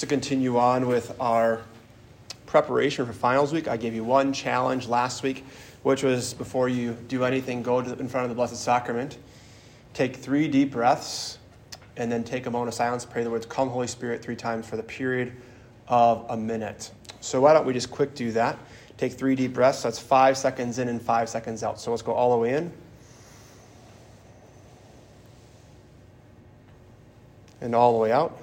to continue on with our preparation for finals week, I gave you one challenge last week, which was before you do anything, go to, in front of the Blessed Sacrament, take three deep breaths, and then take a moment of silence, pray the words, Come, Holy Spirit, three times for the period of a minute. So why don't we just quick do that? Take three deep breaths. That's five seconds in and five seconds out. So let's go all the way in. And all the way out.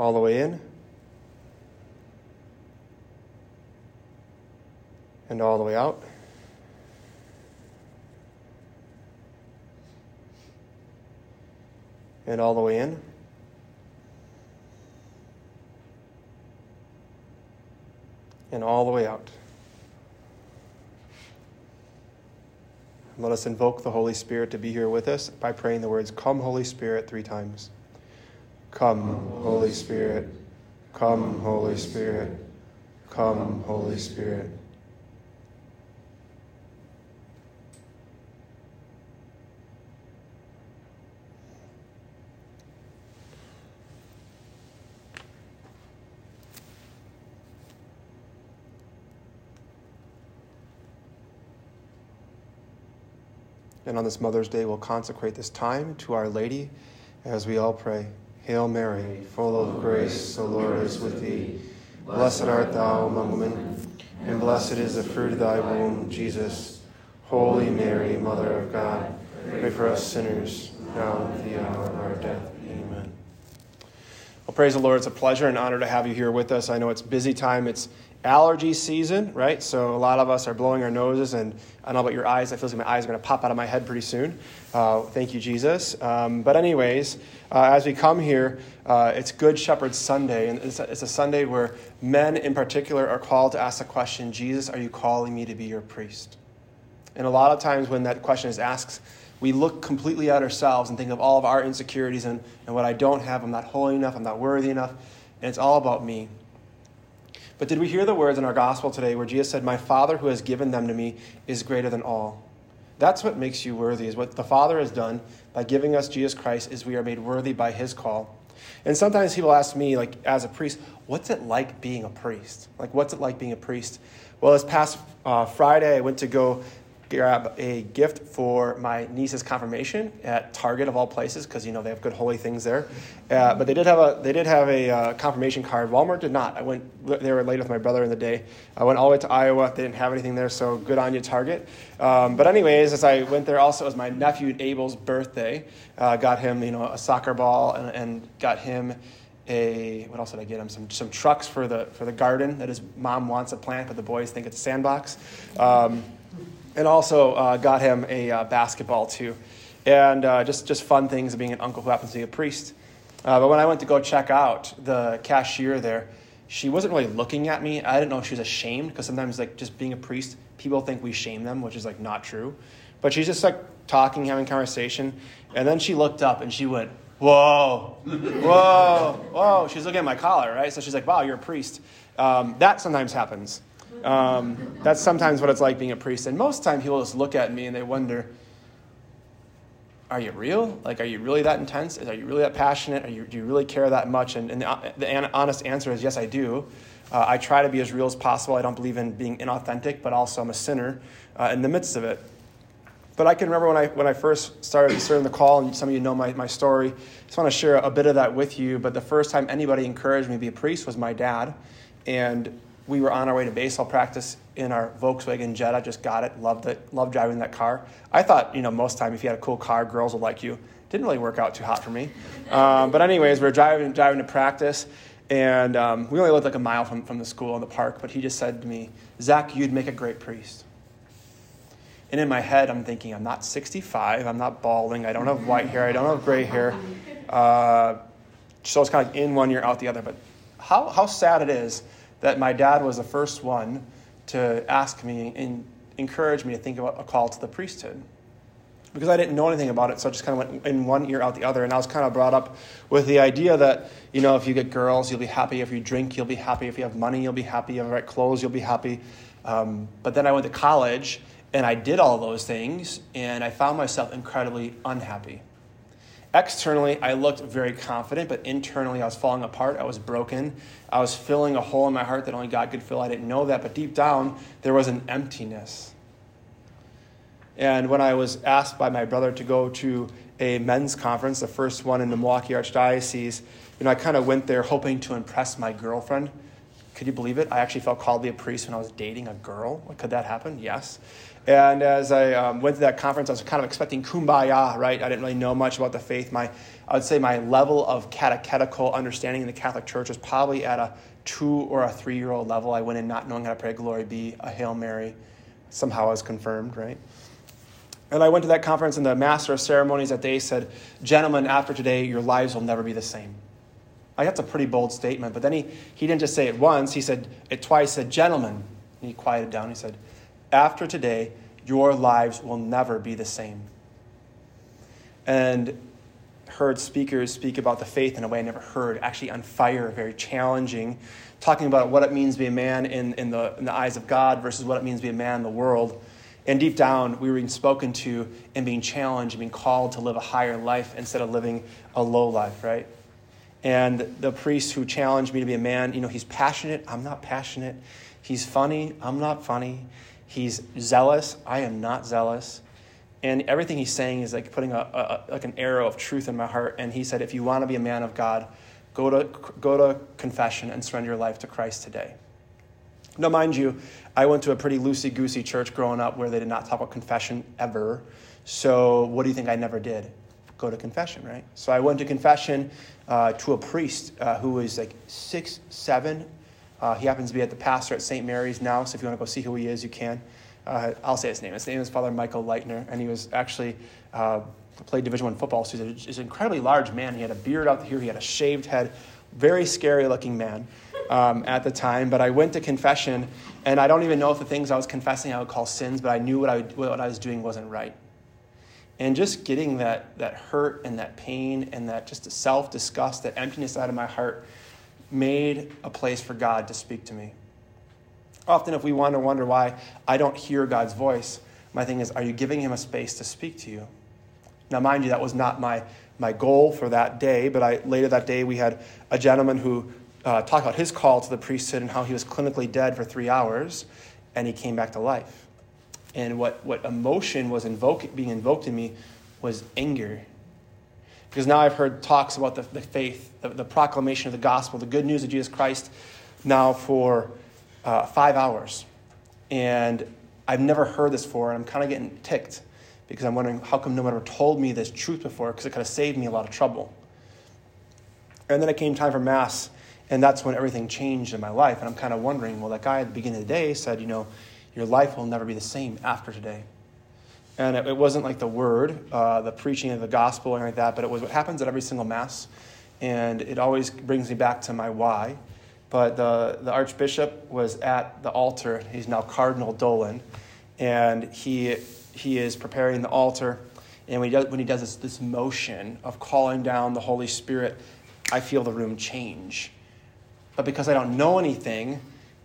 All the way in. And all the way out. And all the way in. And all the way out. Let us invoke the Holy Spirit to be here with us by praying the words, Come, Holy Spirit, three times. Come, Holy Spirit. Come, Holy Spirit. Come, Holy Spirit. And on this Mother's Day, we'll consecrate this time to Our Lady as we all pray. Hail Mary, full of grace, the Lord is with thee. Blessed art thou among women, and blessed is the fruit of thy womb, Jesus. Holy Mary, Mother of God, pray for us sinners, now and at the hour of our death. Amen. Well, praise the Lord. It's a pleasure and honor to have you here with us. I know it's busy time. It's allergy season, right? So a lot of us are blowing our noses, and I don't know about your eyes. I feel like my eyes are going to pop out of my head pretty soon. Uh, thank you, Jesus. Um, but anyways, uh, as we come here, uh, it's Good Shepherd Sunday, and it's a, it's a Sunday where men in particular are called to ask the question, Jesus, are you calling me to be your priest? And a lot of times when that question is asked, we look completely at ourselves and think of all of our insecurities and, and what I don't have. I'm not holy enough. I'm not worthy enough. And it's all about me. But did we hear the words in our gospel today where Jesus said, My Father who has given them to me is greater than all? That's what makes you worthy, is what the Father has done by giving us Jesus Christ, is we are made worthy by his call. And sometimes people ask me, like, as a priest, what's it like being a priest? Like, what's it like being a priest? Well, this past uh, Friday, I went to go grab a gift for my niece's confirmation at Target of all places because you know they have good holy things there. Uh, but they did have a they did have a uh, confirmation card. Walmart did not. I went they were late with my brother in the day. I went all the way to Iowa. They didn't have anything there, so good on you, Target. Um, but anyways, as I went there, also it was my nephew Abel's birthday. Uh, got him you know a soccer ball and, and got him a what else did I get him? Some some trucks for the for the garden that his mom wants to plant, but the boys think it's a sandbox. Um, and also uh, got him a uh, basketball too. And uh, just, just fun things of being an uncle who happens to be a priest. Uh, but when I went to go check out, the cashier there, she wasn't really looking at me. I didn't know if she was ashamed because sometimes, like, just being a priest, people think we shame them, which is like not true. But she's just like talking, having conversation. And then she looked up and she went, Whoa, whoa, whoa. She's looking at my collar, right? So she's like, Wow, you're a priest. Um, that sometimes happens. Um, that's sometimes what it's like being a priest. And most time people just look at me and they wonder, are you real? Like, are you really that intense? Are you really that passionate? You, do you really care that much? And, and the, the, honest answer is yes, I do. Uh, I try to be as real as possible. I don't believe in being inauthentic, but also I'm a sinner uh, in the midst of it. But I can remember when I, when I first started serving the call, and some of you know my, my story. I just want to share a bit of that with you. But the first time anybody encouraged me to be a priest was my dad. And we were on our way to baseball practice in our Volkswagen Jetta. Just got it, loved it, loved driving that car. I thought, you know, most time if you had a cool car, girls would like you. Didn't really work out too hot for me. Um, but anyways, we are driving driving to practice, and um, we only lived like a mile from, from the school in the park. But he just said to me, Zach, you'd make a great priest. And in my head, I'm thinking, I'm not 65, I'm not balding, I don't have white hair, I don't have gray hair. Uh, so it's kind of in one ear, out the other. But how, how sad it is that my dad was the first one to ask me and encourage me to think about a call to the priesthood. Because I didn't know anything about it, so I just kind of went in one ear out the other. And I was kind of brought up with the idea that, you know, if you get girls, you'll be happy. If you drink, you'll be happy. If you have money, you'll be happy. If you have the right clothes, you'll be happy. Um, but then I went to college and I did all those things, and I found myself incredibly unhappy. Externally, I looked very confident, but internally, I was falling apart. I was broken. I was filling a hole in my heart that only God could fill. I didn't know that, but deep down, there was an emptiness. And when I was asked by my brother to go to a men's conference, the first one in the Milwaukee Archdiocese, you know, I kind of went there hoping to impress my girlfriend. Could you believe it? I actually felt called to be a priest when I was dating a girl. Could that happen? Yes. And as I um, went to that conference, I was kind of expecting kumbaya, right? I didn't really know much about the faith. My, I would say my level of catechetical understanding in the Catholic Church was probably at a two or a three year old level. I went in not knowing how to pray Glory Be, a Hail Mary. Somehow I was confirmed, right? And I went to that conference, and the master of ceremonies that day said, Gentlemen, after today, your lives will never be the same. Like, that's a pretty bold statement. But then he, he didn't just say it once, he said it twice, said, Gentlemen. And he quieted down. He said, After today, your lives will never be the same. And heard speakers speak about the faith in a way I never heard, actually on fire, very challenging, talking about what it means to be a man in, in, the, in the eyes of God versus what it means to be a man in the world. And deep down, we were being spoken to and being challenged and being called to live a higher life instead of living a low life, right? And the priest who challenged me to be a man, you know, he's passionate. I'm not passionate. He's funny. I'm not funny. He's zealous. I am not zealous. And everything he's saying is like putting a, a, like an arrow of truth in my heart. And he said, if you want to be a man of God, go to, go to confession and surrender your life to Christ today. Now, mind you, I went to a pretty loosey goosey church growing up where they did not talk about confession ever. So, what do you think I never did? Go to confession, right? So, I went to confession uh, to a priest uh, who was like six, seven. Uh, he happens to be at the pastor at St. Mary's now, so if you want to go see who he is, you can. Uh, I'll say his name. His name is Father Michael Leitner, and he was actually uh, played Division One football. So he's an incredibly large man. He had a beard out here. He had a shaved head. Very scary looking man um, at the time, but I went to confession, and I don't even know if the things I was confessing I would call sins, but I knew what I, what I was doing wasn't right. And just getting that, that hurt and that pain and that just self disgust, that emptiness out of my heart, made a place for God to speak to me. Often, if we want to wonder why I don't hear God's voice, my thing is, are you giving Him a space to speak to you? Now, mind you, that was not my, my goal for that day, but I, later that day we had a gentleman who uh, talk about his call to the priesthood and how he was clinically dead for three hours and he came back to life. And what, what emotion was invoke, being invoked in me was anger. Because now I've heard talks about the, the faith, the, the proclamation of the gospel, the good news of Jesus Christ now for uh, five hours. And I've never heard this before, and I'm kind of getting ticked because I'm wondering how come no one ever told me this truth before because it kind of saved me a lot of trouble. And then it came time for Mass, and that's when everything changed in my life. And I'm kind of wondering, well, that guy at the beginning of the day said, you know, your life will never be the same after today. And it, it wasn't like the word, uh, the preaching of the gospel or anything like that, but it was what happens at every single Mass. And it always brings me back to my why. But the, the Archbishop was at the altar. He's now Cardinal Dolan. And he, he is preparing the altar. And when he does, when he does this, this motion of calling down the Holy Spirit, I feel the room change but because I don't know anything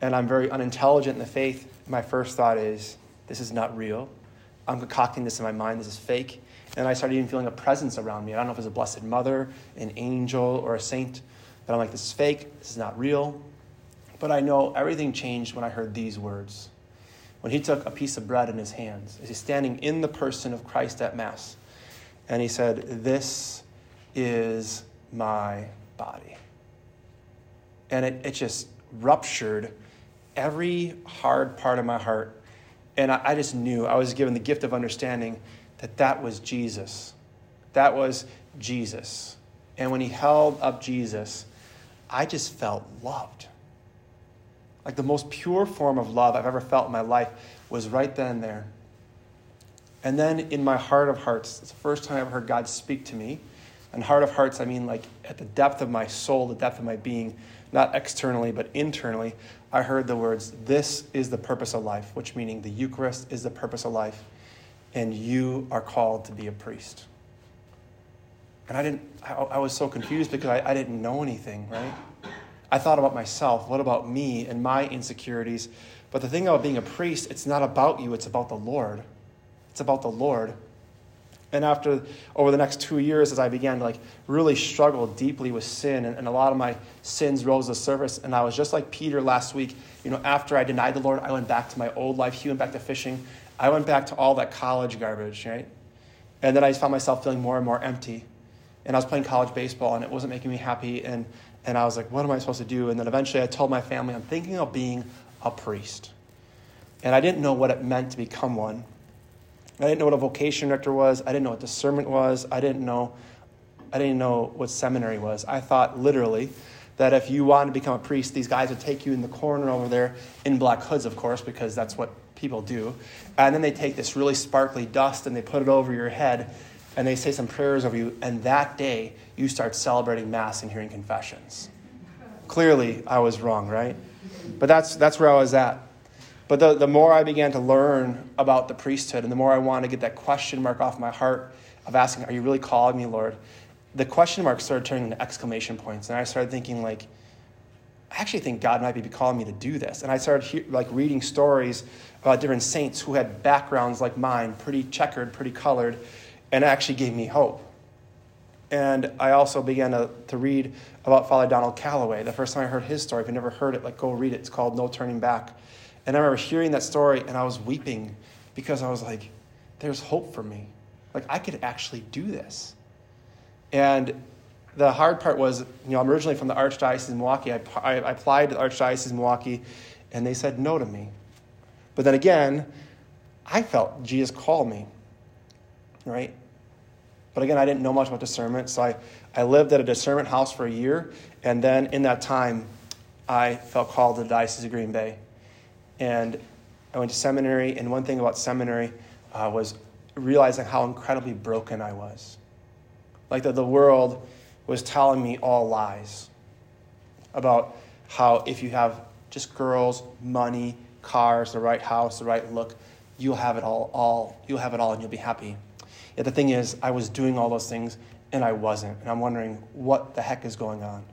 and I'm very unintelligent in the faith, my first thought is, this is not real. I'm concocting this in my mind. This is fake. And I started even feeling a presence around me. I don't know if it's a Blessed Mother, an angel, or a saint. But I'm like, this is fake. This is not real. But I know everything changed when I heard these words. When he took a piece of bread in his hands, as he's standing in the person of Christ at Mass, and he said, This is my body and it, it just ruptured every hard part of my heart. And I, I just knew I was given the gift of understanding that that was Jesus. That was Jesus. And when he held up Jesus, I just felt loved. Like the most pure form of love I've ever felt in my life was right then and there. And then in my heart of hearts, it's the first time I ever heard God speak to me. And heart of hearts, I mean like at the depth of my soul, the depth of my being, not externally, but internally, I heard the words, This is the purpose of life, which meaning the Eucharist is the purpose of life, and you are called to be a priest. And I didn't, I, I was so confused because I, I didn't know anything, right? I thought about myself. What about me and my insecurities? But the thing about being a priest, it's not about you, it's about the Lord. It's about the Lord. And after, over the next two years, as I began to like really struggle deeply with sin, and, and a lot of my sins rose to the surface, and I was just like Peter last week. You know, after I denied the Lord, I went back to my old life. He went back to fishing. I went back to all that college garbage, right? And then I found myself feeling more and more empty. And I was playing college baseball, and it wasn't making me happy. And, and I was like, what am I supposed to do? And then eventually I told my family, I'm thinking of being a priest. And I didn't know what it meant to become one. I didn't know what a vocation director was. I didn't know what discernment was. I didn't know, I didn't know what seminary was. I thought literally that if you wanted to become a priest, these guys would take you in the corner over there in black hoods, of course, because that's what people do. And then they take this really sparkly dust and they put it over your head and they say some prayers over you. And that day, you start celebrating Mass and hearing confessions. Clearly, I was wrong, right? But that's, that's where I was at. But the, the more I began to learn about the priesthood and the more I wanted to get that question mark off my heart of asking, Are you really calling me, Lord? The question mark started turning into exclamation points. And I started thinking, like, I actually think God might be calling me to do this. And I started he- like reading stories about different saints who had backgrounds like mine, pretty checkered, pretty colored, and it actually gave me hope. And I also began to, to read about Father Donald Calloway. The first time I heard his story, if you never heard it, like go read it. It's called No Turning Back. And I remember hearing that story and I was weeping because I was like, there's hope for me. Like, I could actually do this. And the hard part was, you know, I'm originally from the Archdiocese of Milwaukee. I, I, applied to the Archdiocese of Milwaukee and they said no to me. But then again, I felt Jesus called me, right? But again, I didn't know much about discernment. So I, I lived at a discernment house for a year. And then in that time, I felt called to the Diocese of Green Bay. And I went to seminary, and one thing about seminary uh, was realizing how incredibly broken I was. Like that the world was telling me all lies about how if you have just girls, money, cars, the right house, the right look, you'll have it all, all you'll have it all and you'll be happy. Yet the thing is, I was doing all those things and I wasn't. And I'm wondering what the heck is going on.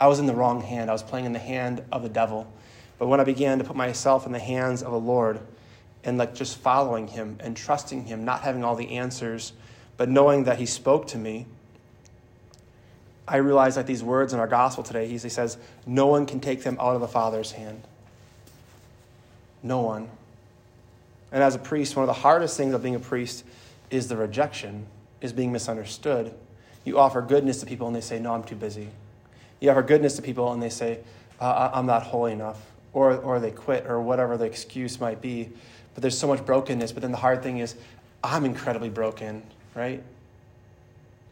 I was in the wrong hand. I was playing in the hand of the devil. But when I began to put myself in the hands of the Lord and like just following him and trusting him, not having all the answers, but knowing that he spoke to me, I realized that these words in our gospel today, he says, no one can take them out of the Father's hand. No one. And as a priest, one of the hardest things of being a priest is the rejection, is being misunderstood. You offer goodness to people and they say, No, I'm too busy. You offer goodness to people and they say, uh, I'm not holy enough or, or they quit or whatever the excuse might be. But there's so much brokenness. But then the hard thing is, I'm incredibly broken, right?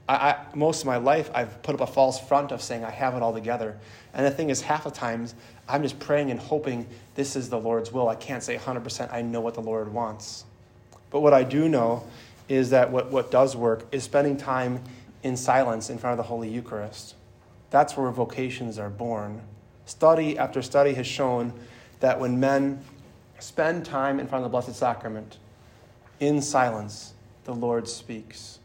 I, I, most of my life, I've put up a false front of saying I have it all together. And the thing is, half the times, I'm just praying and hoping this is the Lord's will. I can't say 100% I know what the Lord wants. But what I do know is that what, what does work is spending time in silence in front of the Holy Eucharist. That's where vocations are born. Study after study has shown that when men spend time in front of the Blessed Sacrament, in silence, the Lord speaks.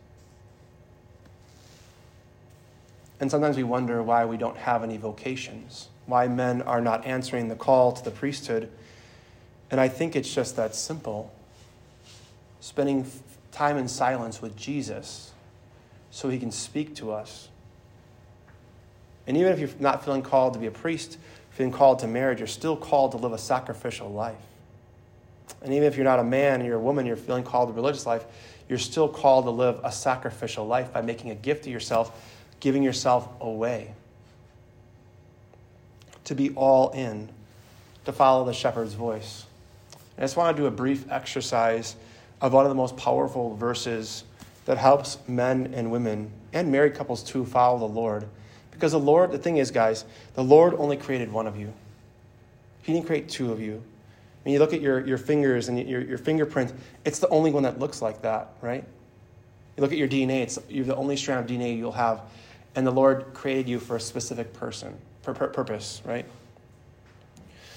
And sometimes we wonder why we don't have any vocations, why men are not answering the call to the priesthood. And I think it's just that simple. Spending time in silence with Jesus so he can speak to us and even if you're not feeling called to be a priest, feeling called to marriage, you're still called to live a sacrificial life. And even if you're not a man and you're a woman, you're feeling called to religious life, you're still called to live a sacrificial life by making a gift to yourself, giving yourself away. To be all in, to follow the shepherd's voice. And I just want to do a brief exercise of one of the most powerful verses that helps men and women and married couples to follow the Lord because the Lord, the thing is, guys, the Lord only created one of you. He didn't create two of you. When you look at your, your fingers and your, your fingerprint, it's the only one that looks like that, right? You look at your DNA, it's, you're the only strand of DNA you'll have. And the Lord created you for a specific person, for purpose, right?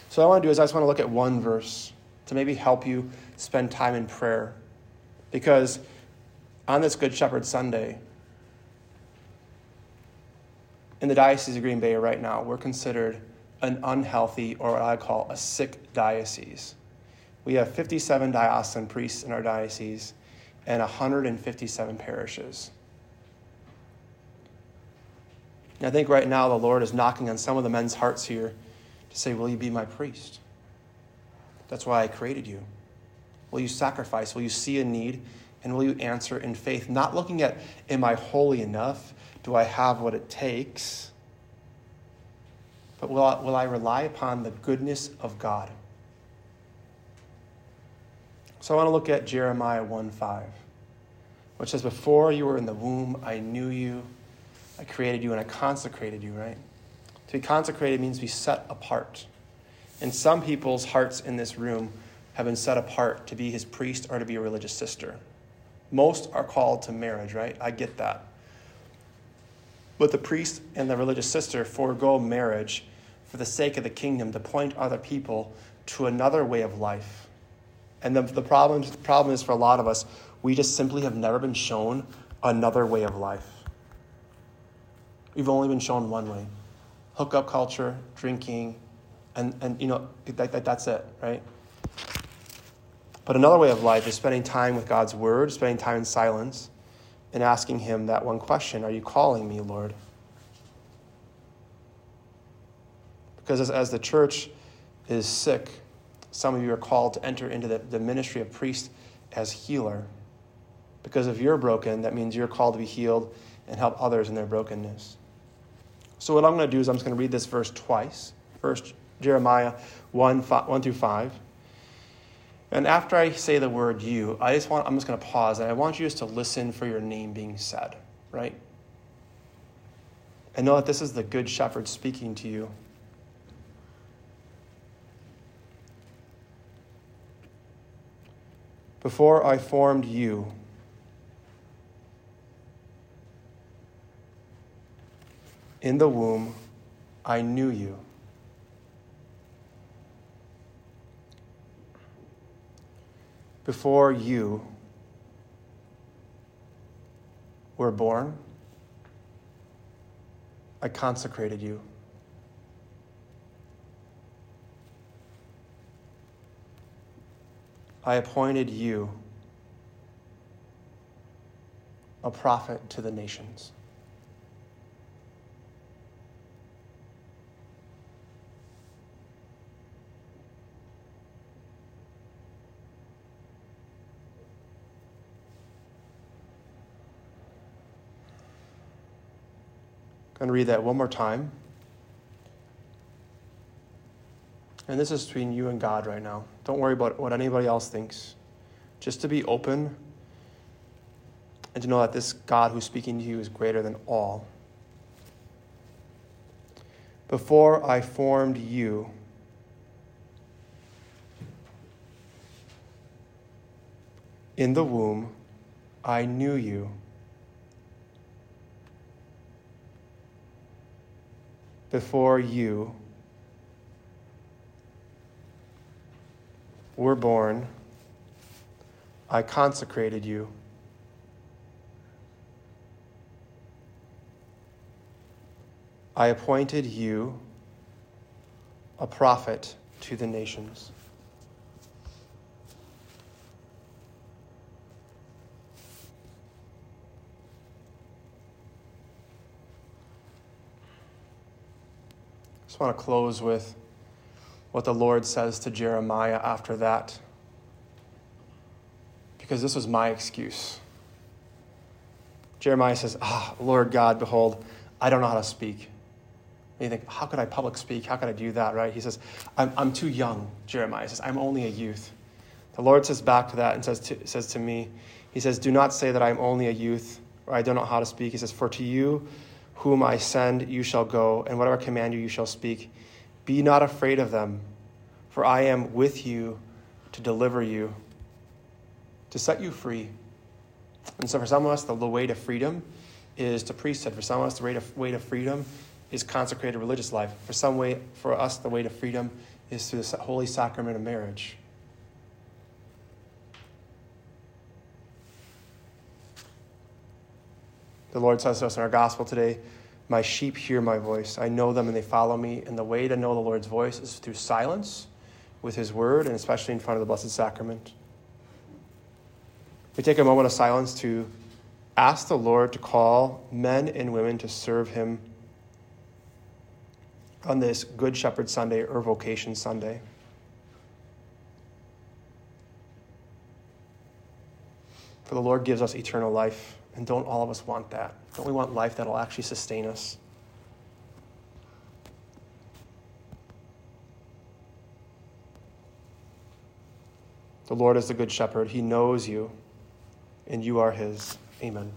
So what I want to do is I just want to look at one verse to maybe help you spend time in prayer. Because on this Good Shepherd Sunday, in the Diocese of Green Bay right now, we're considered an unhealthy, or what I call a sick diocese. We have 57 diocesan priests in our diocese, and 157 parishes. And I think right now the Lord is knocking on some of the men's hearts here to say, Will you be my priest? That's why I created you. Will you sacrifice? Will you see a need? And will you answer in faith? Not looking at, Am I holy enough? Do I have what it takes? But will I, will I rely upon the goodness of God? So I want to look at Jeremiah 1 5, which says, Before you were in the womb, I knew you. I created you and I consecrated you, right? To be consecrated means to be set apart. And some people's hearts in this room have been set apart to be his priest or to be a religious sister. Most are called to marriage, right? I get that. But the priest and the religious sister forego marriage for the sake of the kingdom to point other people to another way of life. And the, the, problem, the problem is for a lot of us, we just simply have never been shown another way of life. We've only been shown one way hookup culture, drinking, and, and you know, that, that, that's it, right? But another way of life is spending time with God's word, spending time in silence, and asking Him that one question Are you calling me, Lord? Because as, as the church is sick, some of you are called to enter into the, the ministry of priest as healer. Because if you're broken, that means you're called to be healed and help others in their brokenness. So, what I'm going to do is I'm just going to read this verse twice. First, Jeremiah 1, 5, 1 through 5. And after I say the word you, I just want, I'm just going to pause and I want you just to listen for your name being said, right? And know that this is the Good Shepherd speaking to you. before I formed you. In the womb, I knew you. Before you were born, I consecrated you. I appointed you a prophet to the nations. Going to read that one more time. And this is between you and God right now. Don't worry about what anybody else thinks. Just to be open and to know that this God who's speaking to you is greater than all. Before I formed you, in the womb, I knew you. Before you, were born, I consecrated you. I appointed you a prophet to the nations. Just want to close with what the Lord says to Jeremiah after that. Because this was my excuse. Jeremiah says, Ah, oh, Lord God, behold, I don't know how to speak. And you think, how could I public speak? How could I do that, right? He says, I'm, I'm too young, Jeremiah says, I'm only a youth. The Lord says back to that and says to, says to me, He says, Do not say that I'm only a youth, or I don't know how to speak. He says, For to you whom I send, you shall go, and whatever I command you, you shall speak. Be not afraid of them, for I am with you to deliver you, to set you free. And so, for some of us, the way to freedom is to priesthood. For some of us, the way to, way to freedom is consecrated religious life. For some way, for us, the way to freedom is through the holy sacrament of marriage. The Lord says to us in our gospel today, my sheep hear my voice. I know them and they follow me. And the way to know the Lord's voice is through silence with his word and especially in front of the Blessed Sacrament. We take a moment of silence to ask the Lord to call men and women to serve Him on this Good Shepherd Sunday or Vocation Sunday. For the Lord gives us eternal life, and don't all of us want that? Don't we want life that will actually sustain us? The Lord is the Good Shepherd. He knows you, and you are His. Amen.